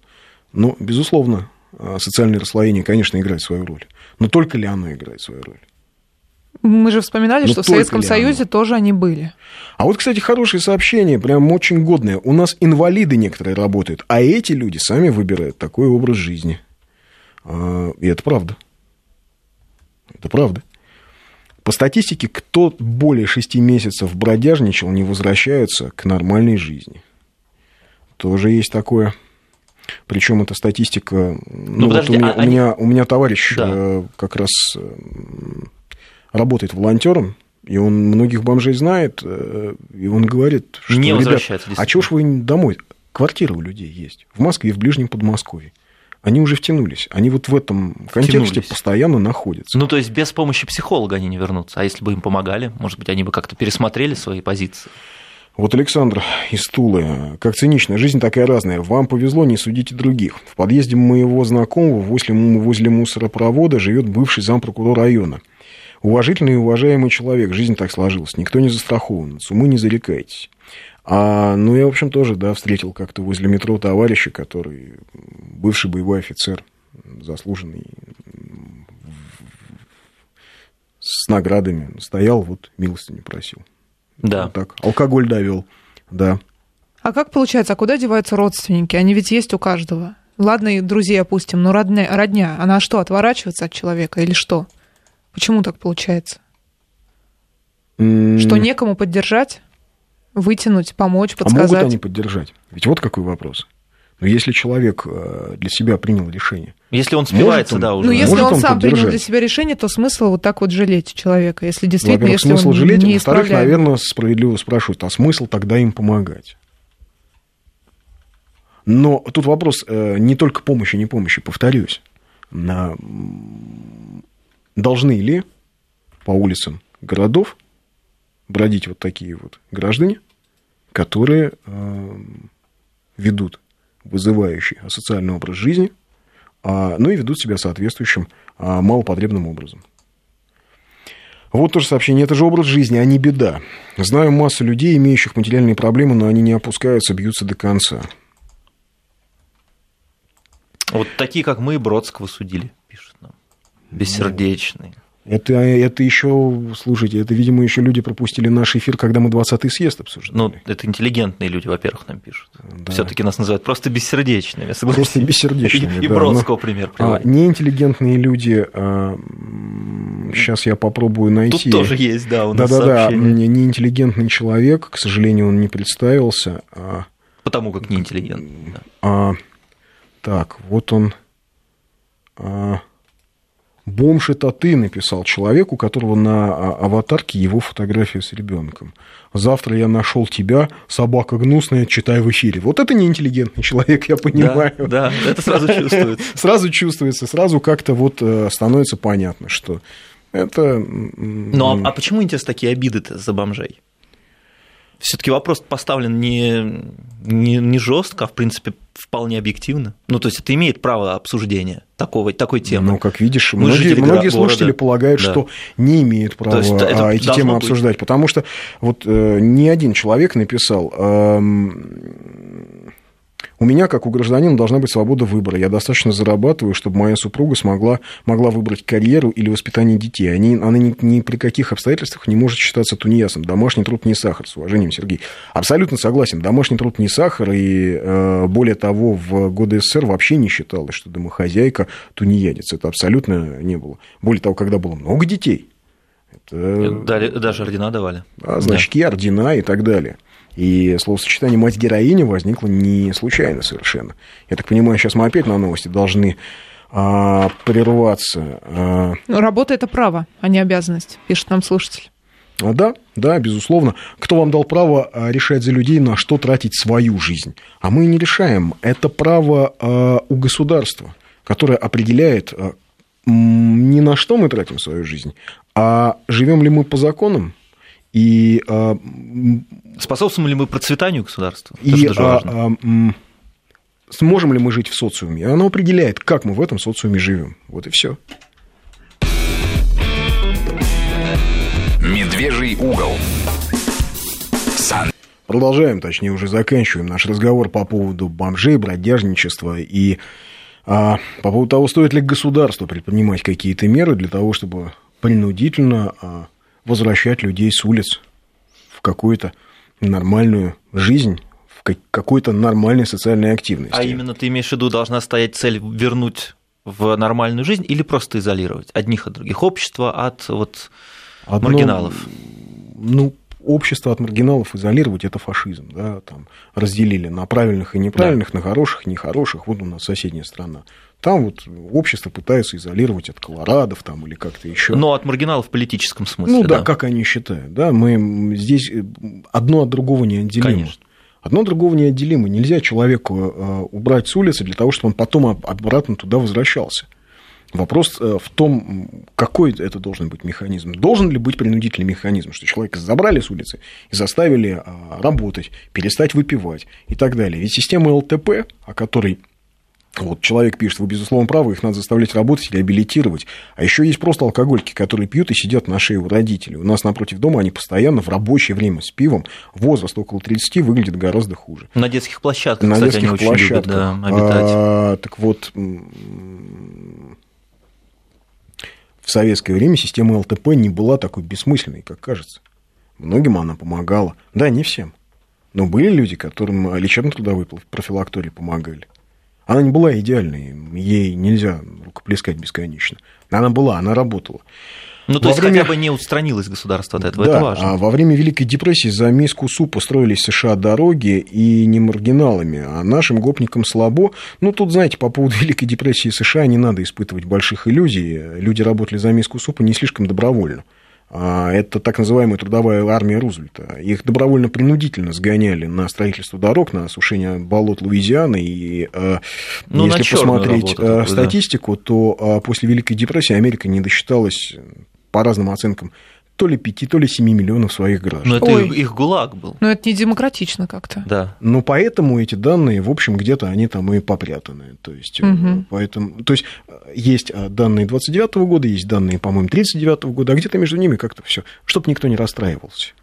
Speaker 3: Но, безусловно, а, социальное расслоение, конечно, играет свою роль. Но только ли оно играет свою роль?
Speaker 4: Мы же вспоминали,
Speaker 3: Ну,
Speaker 4: что в Советском Союзе
Speaker 3: оно?
Speaker 4: тоже они были.
Speaker 3: А вот, кстати, хорошее сообщение, прям очень годное. У нас инвалиды некоторые работают, а эти люди сами выбирают такой образ жизни. А, И это правда. Это правда. По статистике, кто более шести месяцев бродяжничал, не возвращаются к нормальной жизни. Тоже есть такое. Причем эта статистика... Ну, вот
Speaker 1: подожди,
Speaker 3: у, меня,
Speaker 1: а
Speaker 3: у, меня, у меня товарищ
Speaker 1: Да.
Speaker 3: э, как раз э, работает волонтером, и он многих бомжей знает, э, и он говорит, что,
Speaker 1: Не
Speaker 3: ребят, а чего ж вы домой? Квартиры у людей есть. В Москве и в ближнем Подмосковье. Они уже втянулись. Они вот в этом контексте
Speaker 1: Втянулись.
Speaker 3: постоянно находятся.
Speaker 1: Ну, то есть без помощи психолога они не вернутся. А если бы им помогали, может быть, они бы как-то пересмотрели свои позиции.
Speaker 3: Вот Александр из Тулы. Как цинично, жизнь такая разная. Вам повезло, не судите других. В подъезде моего знакомого возле, возле мусоропровода живет бывший зампрокурор района. Уважительный и уважаемый человек. Жизнь так сложилась. Никто не застрахован. С умы не зарекайтесь. А, ну, я, в общем, тоже, да, встретил как-то возле метро товарища, который бывший боевой офицер, заслуженный, с наградами. Стоял, вот, милостыню просил.
Speaker 1: Да.
Speaker 3: Вот так. Алкоголь довел. Да.
Speaker 4: А как получается, а куда деваются родственники? Они ведь есть у каждого. Ладно, и друзей опустим, но родня, родня, она что, отворачивается от человека или что? Почему так получается? Что некому поддержать, вытянуть, помочь,
Speaker 3: А могут
Speaker 4: подсказать?
Speaker 3: они поддержать? Ведь вот какой вопрос. Но если человек э, для себя принял решение,
Speaker 1: Если он спивается,
Speaker 3: он-
Speaker 1: да, уже.
Speaker 4: Ну, если
Speaker 3: Может
Speaker 4: он,
Speaker 3: он
Speaker 4: сам принял
Speaker 3: поддержать?
Speaker 4: для себя решение, то смысл вот так вот жалеть человека, если действительно,
Speaker 3: во-первых,
Speaker 4: если
Speaker 3: смысл
Speaker 4: он
Speaker 3: жалеть,
Speaker 4: не
Speaker 3: во-вторых, наверное, справедливо спрашивают, а смысл тогда им помогать? Но тут вопрос э, не только помощи, не помощи, повторюсь. Должны ли по улицам городов бродить вот такие вот граждане, которые э, ведут вызывающий асоциальный образ жизни, а, ну и ведут себя соответствующим а, малопотребным образом. Вот тоже сообщение. Это же образ жизни, а не беда. Знаю массу людей, имеющих материальные проблемы, но они не опускаются, бьются до конца.
Speaker 1: Вот такие, как мы, Бродского судили, пишут нам. Бессердечные.
Speaker 3: Это, это еще, слушайте, это, видимо, еще люди пропустили наш эфир, когда мы 20-й съезд обсуждали.
Speaker 1: Ну, это интеллигентные люди, во-первых, нам пишут. Да. Все-таки нас называют просто бессердечными.
Speaker 3: Просто бессердечными.
Speaker 1: И, да, и Бродского но, пример
Speaker 3: приводит. А, неинтеллигентные люди, а, сейчас я попробую найти.
Speaker 1: Тут тоже есть, да, у нас
Speaker 3: Да-да-да, неинтеллигентный человек, к сожалению, он не представился. А,
Speaker 1: Потому как неинтеллигентный. Да.
Speaker 3: А, так, вот он. А, Бомж это ты, написал человек, у которого на а, аватарке его фотография с ребенком. Завтра я нашел тебя, собака гнусная, читай в эфире. Вот это неинтеллигентный человек, я понимаю.
Speaker 1: Да, да это сразу чувствуется.
Speaker 3: Сразу чувствуется, сразу как-то вот э, становится понятно, что это...
Speaker 1: Ну, а, а почему, интересно, такие обиды-то за бомжей? Все-таки вопрос поставлен не, не, не жестко, а в принципе вполне объективно. Ну, то есть это имеет право обсуждения такого, такой темы.
Speaker 3: Ну, как видишь, Мы многие, многие слушатели полагают, да. что не имеют права есть, а, эти темы быть. обсуждать, потому что вот э, ни один человек написал, э, у меня, как у гражданина, должна быть свобода выбора. Я достаточно зарабатываю, чтобы моя супруга смогла, могла выбрать карьеру или воспитание детей. Они, она ни, ни при каких обстоятельствах не может считаться тунеядцем. Домашний труд не сахар, с уважением, Сергей. Абсолютно согласен. Домашний труд не сахар, и э, более того, в годы СССР вообще не считалось, что домохозяйка тунеядец. Это абсолютно не было. Более того, когда было много детей,
Speaker 1: это... Дали, даже ордена давали.
Speaker 3: А, значки, да. ордена и так далее. И словосочетание «мать-героиня» возникло не случайно совершенно. Я так понимаю, сейчас мы опять на новости должны а, прерваться.
Speaker 4: А... Ну, работа – это право, а не обязанность, пишет нам слушатель.
Speaker 3: А, да, да, безусловно. Кто вам дал право а, решать за людей, на что тратить свою жизнь? А мы не решаем. Это право а, у государства, которое определяет, а, не на что мы тратим свою жизнь, а живем ли мы по законам, и а,
Speaker 1: способствуем ли мы процветанию государства?
Speaker 3: И а, а, сможем ли мы жить в социуме? Оно определяет, как мы в этом социуме живем. Вот и все.
Speaker 2: Медвежий угол.
Speaker 3: Сан. Продолжаем, точнее уже заканчиваем наш разговор по поводу бомжей, бродяжничества и а, по поводу того, стоит ли государство предпринимать какие-то меры для того, чтобы принудительно а, возвращать людей с улиц в какую-то нормальную жизнь, в какой-то нормальной социальной активности.
Speaker 1: А именно ты имеешь в виду, должна стоять цель вернуть в нормальную жизнь или просто изолировать одних от других, общество от вот, Одно, маргиналов?
Speaker 3: Ну, общество от маргиналов изолировать это фашизм, да, там разделили на правильных и неправильных, да. на хороших и нехороших. Вот у нас соседняя страна. Там вот общество пытается изолировать от колорадов там, или как-то еще.
Speaker 1: Но от маргиналов в политическом смысле.
Speaker 3: Ну да, да, как они считают. Да, мы здесь э, одно от другого не отделимо. Конечно. Одно от другого неотделимо. Нельзя человеку э, убрать с улицы для того, чтобы он потом обратно туда возвращался. Вопрос э, в том, какой это должен быть механизм. Должен ли быть принудительный механизм, что человека забрали с улицы и заставили работать, перестать выпивать и так далее. Ведь система ЛТП, о которой вот человек пишет, вы, безусловно, правы, их надо заставлять работать или абилитировать. А еще есть просто алкоголики, которые пьют и сидят на шее у родителей. У нас напротив дома они постоянно в рабочее время с пивом. Возраст около 30 выглядит гораздо хуже.
Speaker 1: На детских площадках,
Speaker 3: на
Speaker 1: кстати,
Speaker 3: детских
Speaker 1: они
Speaker 3: площадках. очень любят
Speaker 1: да, обитать.
Speaker 3: А, так вот, в советское время система ЛТП не была такой бессмысленной, как кажется. Многим она помогала. Да, не всем. Но были люди, которым лечебно-трудовые профилактории помогали. Она не была идеальной, ей нельзя рукоплескать бесконечно. Она была, она работала.
Speaker 1: Ну, то во есть время... хотя бы не устранилось государство от этого,
Speaker 3: да,
Speaker 1: это важно.
Speaker 3: А во время Великой депрессии за миску супа строились США дороги и не маргиналами, а нашим гопникам слабо. Ну, тут, знаете, по поводу Великой депрессии США не надо испытывать больших иллюзий. Люди работали за миску супа не слишком добровольно. А, это так называемая трудовая армия Рузвельта. Их добровольно-принудительно сгоняли на строительство дорог, на осушение болот Луизианы. И э, ну, если посмотреть работу, э, статистику, да. то а, после Великой депрессии Америка не досчиталась, по разным оценкам, то ли 5, то ли 7 миллионов своих граждан.
Speaker 1: Но это Ой. их ГУЛАГ был.
Speaker 4: Но это не демократично как-то.
Speaker 1: Да.
Speaker 3: Но поэтому эти данные, в общем, где-то они там и попрятаны. То есть, угу. поэтому, то есть есть э, данные 29 года, есть данные, по-моему, 39 года, а где-то между ними как-то все, чтобы никто не расстраивался.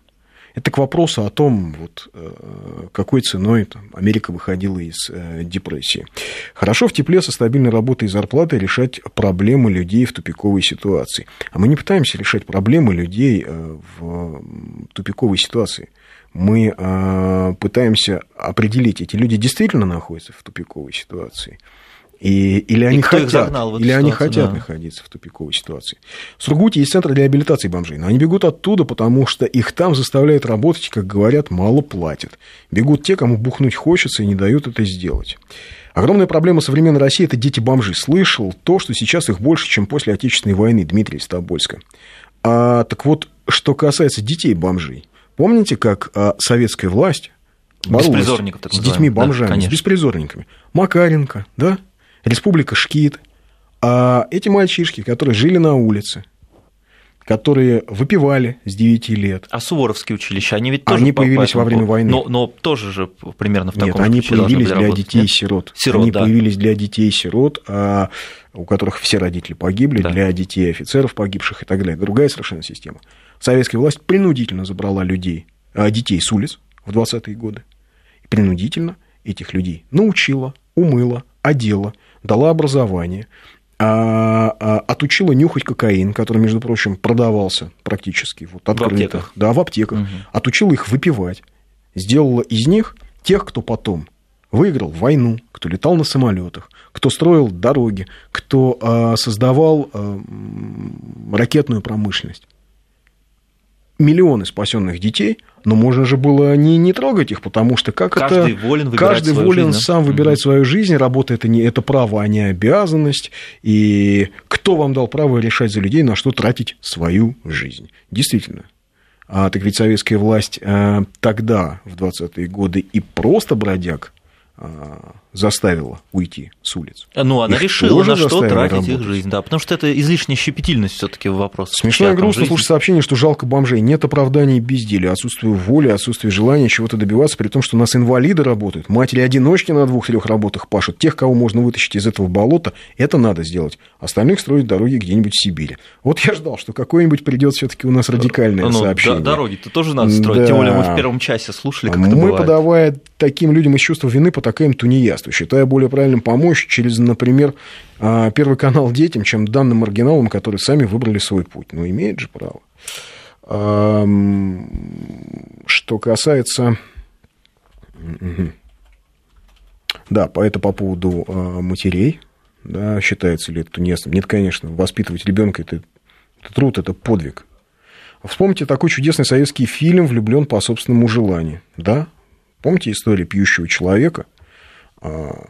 Speaker 3: Это к вопросу о том, вот, э, какой ценой там, Америка выходила из э, депрессии. Хорошо в тепле со стабильной работой и зарплатой решать проблемы людей в тупиковой ситуации. А мы не пытаемся решать проблемы людей э, в тупиковой ситуации. Мы пытаемся определить, эти люди действительно находятся в тупиковой ситуации – и, или они хотят, или ситуацию, они хотят да. находиться в тупиковой ситуации. В Сургуте есть центр реабилитации бомжей, но они бегут оттуда, потому что их там заставляют работать, как говорят, мало платят. Бегут те, кому бухнуть хочется, и не дают это сделать. Огромная проблема современной России – это дети-бомжи. Слышал то, что сейчас их больше, чем после Отечественной войны, Дмитрий Стабольска. А, так вот, что касается детей-бомжей, помните, как а, советская власть боролась с детьми-бомжами, да, с беспризорниками? Макаренко, да? Республика Шкит. А эти мальчишки, которые жили на улице, которые выпивали с 9 лет.
Speaker 1: А суворовские училища, они ведь тоже
Speaker 3: Они появились во время войны.
Speaker 1: Но, но тоже же примерно в таком
Speaker 3: Нет, они появились для детей-сирот. Сирот, они да. появились для детей-сирот, а у которых все родители погибли, да. для детей офицеров погибших и так далее. Другая совершенно система. Советская власть принудительно забрала людей, а, детей с улиц в 20-е годы. И принудительно этих людей научила, умыла, одела, дала образование, а, а, отучила нюхать кокаин, который, между прочим, продавался практически вот открыто. В аптеках. Да, в аптеках. Угу. Отучила их выпивать. Сделала из них тех, кто потом выиграл войну, кто летал на самолетах, кто строил дороги, кто а, создавал ракетную промышленность миллионы спасенных детей, но можно же было не, не трогать их, потому что как
Speaker 1: каждый
Speaker 3: это...
Speaker 1: Волен
Speaker 3: каждый волен жизнь, сам да? выбирать свою жизнь, работа это, не, это право, а не обязанность. И кто вам дал право решать за людей, на что тратить свою жизнь? Действительно. А, так ведь советская власть а, тогда, в 20-е годы, и просто бродяг заставила уйти с улиц.
Speaker 1: Ну, она их решила, на что тратить работать. их жизнь, да, потому что это излишняя щепетильность все таки в вопросе.
Speaker 3: Смешно и грустно слушать сообщение, что жалко бомжей, нет оправданий безделия, отсутствие воли, отсутствие желания чего-то добиваться, при том, что у нас инвалиды работают, матери-одиночки на двух-трех работах пашут, тех, кого можно вытащить из этого болота, это надо сделать, остальных строить дороги где-нибудь в Сибири. Вот я ждал, что какое-нибудь придет все таки у нас радикальное ну, сообщение.
Speaker 1: Дороги-то тоже надо строить, да. тем более мы в первом часе слушали, как
Speaker 3: мы,
Speaker 1: это бывает.
Speaker 3: подавая таким людям из чувства вины, потакаем тунеядству, считая более правильным помочь через, например, а, Первый канал детям, чем данным маргиналам, которые сами выбрали свой путь. Ну, имеет же право. Что касается... Да, это по поводу а, матерей, да, считается ли это тунеядством. Нет, конечно, воспитывать ребенка это, это труд, это подвиг. Вспомните такой чудесный советский фильм «Влюблен по собственному желанию». Да? Помните историю пьющего человека? А,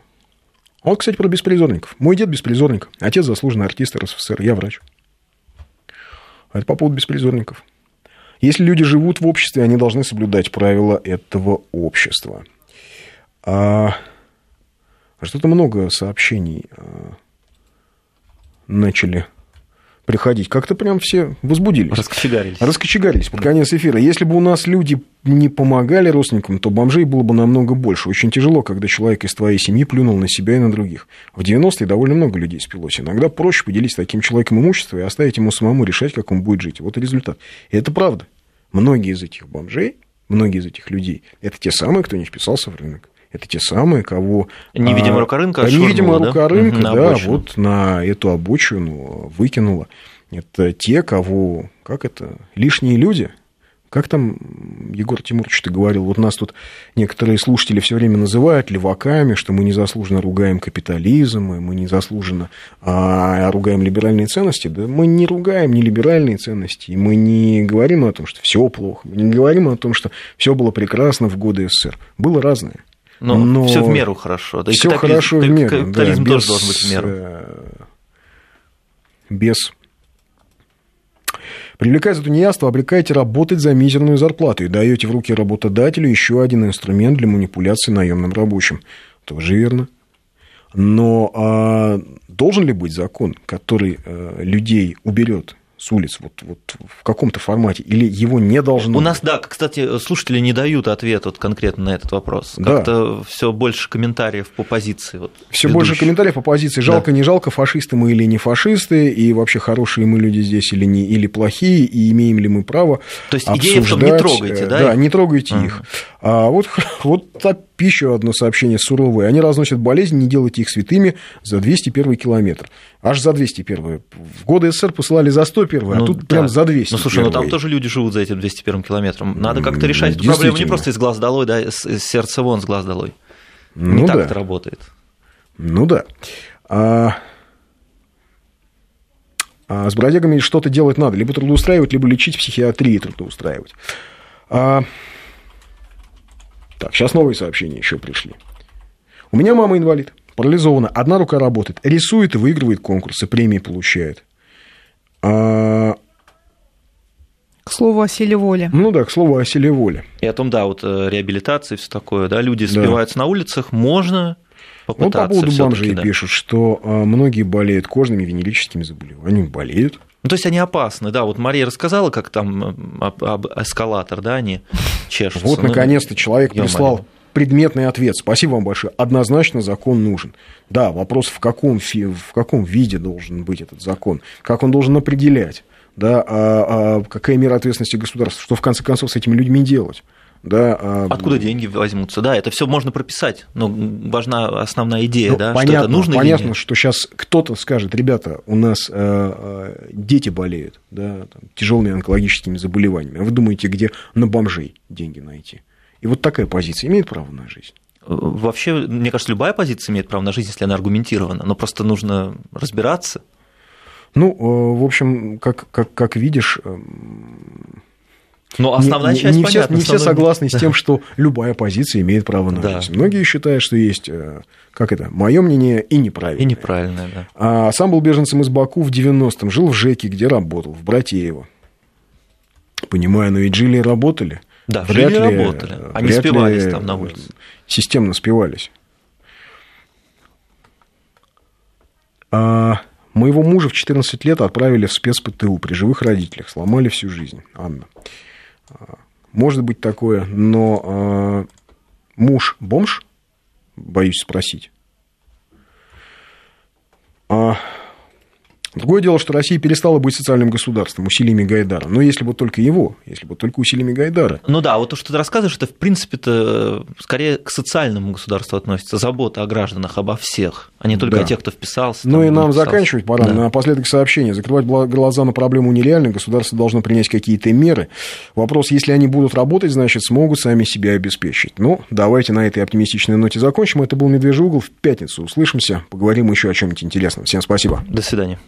Speaker 3: а вот, кстати, про беспризорников. Мой дед беспризорник, отец заслуженный артист РСФСР, я врач. А это по поводу беспризорников. Если люди живут в обществе, они должны соблюдать правила этого общества. А что-то много сообщений а, начали приходить. Как-то прям все возбудились.
Speaker 1: Раскочегарились.
Speaker 3: Раскочегарились под конец эфира. Если бы у нас люди не помогали родственникам, то бомжей было бы намного больше. Очень тяжело, когда человек из твоей семьи плюнул на себя и на других. В 90-е довольно много людей спилось. Иногда проще поделиться таким человеком имущество и оставить ему самому решать, как он будет жить. Вот и результат. И это правда. Многие из этих бомжей, многие из этих людей, это те самые, кто не вписался в рынок. Это те самые, кого...
Speaker 1: Невидимая рука рынка
Speaker 3: а, Невидимая рука да? рынка, да, на вот на эту обочину выкинула. Это те, кого... Как это? Лишние люди. Как там Егор Тимурович ты говорил, вот нас тут некоторые слушатели все время называют леваками, что мы незаслуженно ругаем капитализм, мы незаслуженно а, ругаем либеральные ценности. Да мы не ругаем ни либеральные ценности, мы не говорим о том, что все плохо, мы не говорим о том, что все было прекрасно в годы СССР. Было разное.
Speaker 1: Но, но все в меру хорошо.
Speaker 3: Да все хорошо в меру.
Speaker 1: Капитализм да, без, тоже должен быть в меру. Э,
Speaker 3: без Привлекая за тунеядство, обрекаете работать за мизерную зарплату и даете в руки работодателю еще один инструмент для манипуляции наемным рабочим. Тоже верно. Но а, должен ли быть закон, который а, людей уберет с улиц, вот, вот в каком-то формате, или его не должно
Speaker 1: У нас, да, кстати, слушатели не дают ответ вот конкретно на этот вопрос. Как-то да. все больше комментариев по позиции. Вот,
Speaker 3: все больше комментариев по позиции. Жалко, да. не жалко, фашисты мы или не фашисты, и вообще хорошие мы люди здесь или, не, или плохие, и имеем ли мы право
Speaker 1: То есть идея в том, не трогайте, да?
Speaker 3: Да, не трогайте uh-huh. их. А вот, вот еще одно сообщение суровое. Они разносят болезнь, не делайте их святыми за 201 километр. Аж за 201. В годы СССР посылали за 101, а ну, тут да. прям за 200.
Speaker 1: Ну, слушай, ну там тоже люди живут за этим 201 километром. Надо как-то решать эту проблему не просто из глаз долой, да, из сердца вон, с глаз долой. Ну, не да. так это работает.
Speaker 3: Ну да. А... А с бродягами что-то делать надо. Либо трудоустраивать, либо лечить психиатрии трудоустраивать. А... Так, сейчас новые сообщения еще пришли. У меня мама инвалид, парализована, одна рука работает, рисует и выигрывает конкурсы, премии получает. А...
Speaker 4: К слову о силе воли.
Speaker 3: Ну да, к слову о силе воли.
Speaker 1: И о том, да, вот э, реабилитация и все такое, да, люди сбиваются да. на улицах, можно попытаться.
Speaker 3: Ну, по поводу бомжей да. пишут, что а, многие болеют кожными венерическими заболеваниями, болеют.
Speaker 1: Ну, то есть они опасны, да. Вот Мария рассказала, как там об, об эскалатор, да, они чешутся.
Speaker 3: Вот, ну, наконец-то, человек прислал предметный ответ. Спасибо вам большое. Однозначно закон нужен. Да, вопрос, в каком, в каком виде должен быть этот закон, как он должен определять, да, а, а какая мера ответственности государства, что в конце концов с этими людьми делать. Да,
Speaker 1: а... Откуда деньги возьмутся? Да, это все можно прописать, но важна основная идея, ну, да, понятно, что это нужно
Speaker 3: Понятно, что сейчас кто-то скажет, ребята, у нас э, э, дети болеют да, там, тяжелыми онкологическими заболеваниями, а вы думаете, где на бомжей деньги найти? И вот такая позиция имеет право на жизнь?
Speaker 1: Вообще, мне кажется, любая позиция имеет право на жизнь, если она аргументирована, но просто нужно разбираться.
Speaker 3: Ну, э, в общем, как, как, как видишь, эм,
Speaker 1: но основная
Speaker 3: не,
Speaker 1: часть
Speaker 3: не
Speaker 1: понятна.
Speaker 3: Все, не все согласны с тем, что любая позиция имеет право на да. жизнь. Многие считают, что есть, э, как это, мое мнение и неправильное.
Speaker 1: И неправильное, да.
Speaker 3: А сам был беженцем из Баку в 90-м, жил в ЖЭКе, где работал, в Братеево. Понимаю, но ведь жили и работали.
Speaker 1: Да, вряд жили ли, работали. Они спивались там на улице.
Speaker 3: Системно спивались. А моего мужа в 14 лет отправили в спецПТУ при живых родителях. Сломали всю жизнь. Анна. Может быть такое, но а, муж бомж, боюсь спросить. А Другое дело, что Россия перестала быть социальным государством усилиями Гайдара. Но если бы только его, если бы только усилиями Гайдара.
Speaker 1: Ну да, вот то, что ты рассказываешь, это в принципе-то скорее к социальному государству относится. Забота о гражданах, обо всех, а не только да. о тех, кто вписался.
Speaker 3: Ну и нам вписался. заканчивать пора. Да. Напоследок сообщение. Закрывать глаза на проблему нереально. Государство должно принять какие-то меры. Вопрос, если они будут работать, значит, смогут сами себя обеспечить. Ну, давайте на этой оптимистичной ноте закончим. Это был «Медвежий угол». В пятницу услышимся. Поговорим еще о чем-нибудь интересном. Всем спасибо.
Speaker 1: До свидания.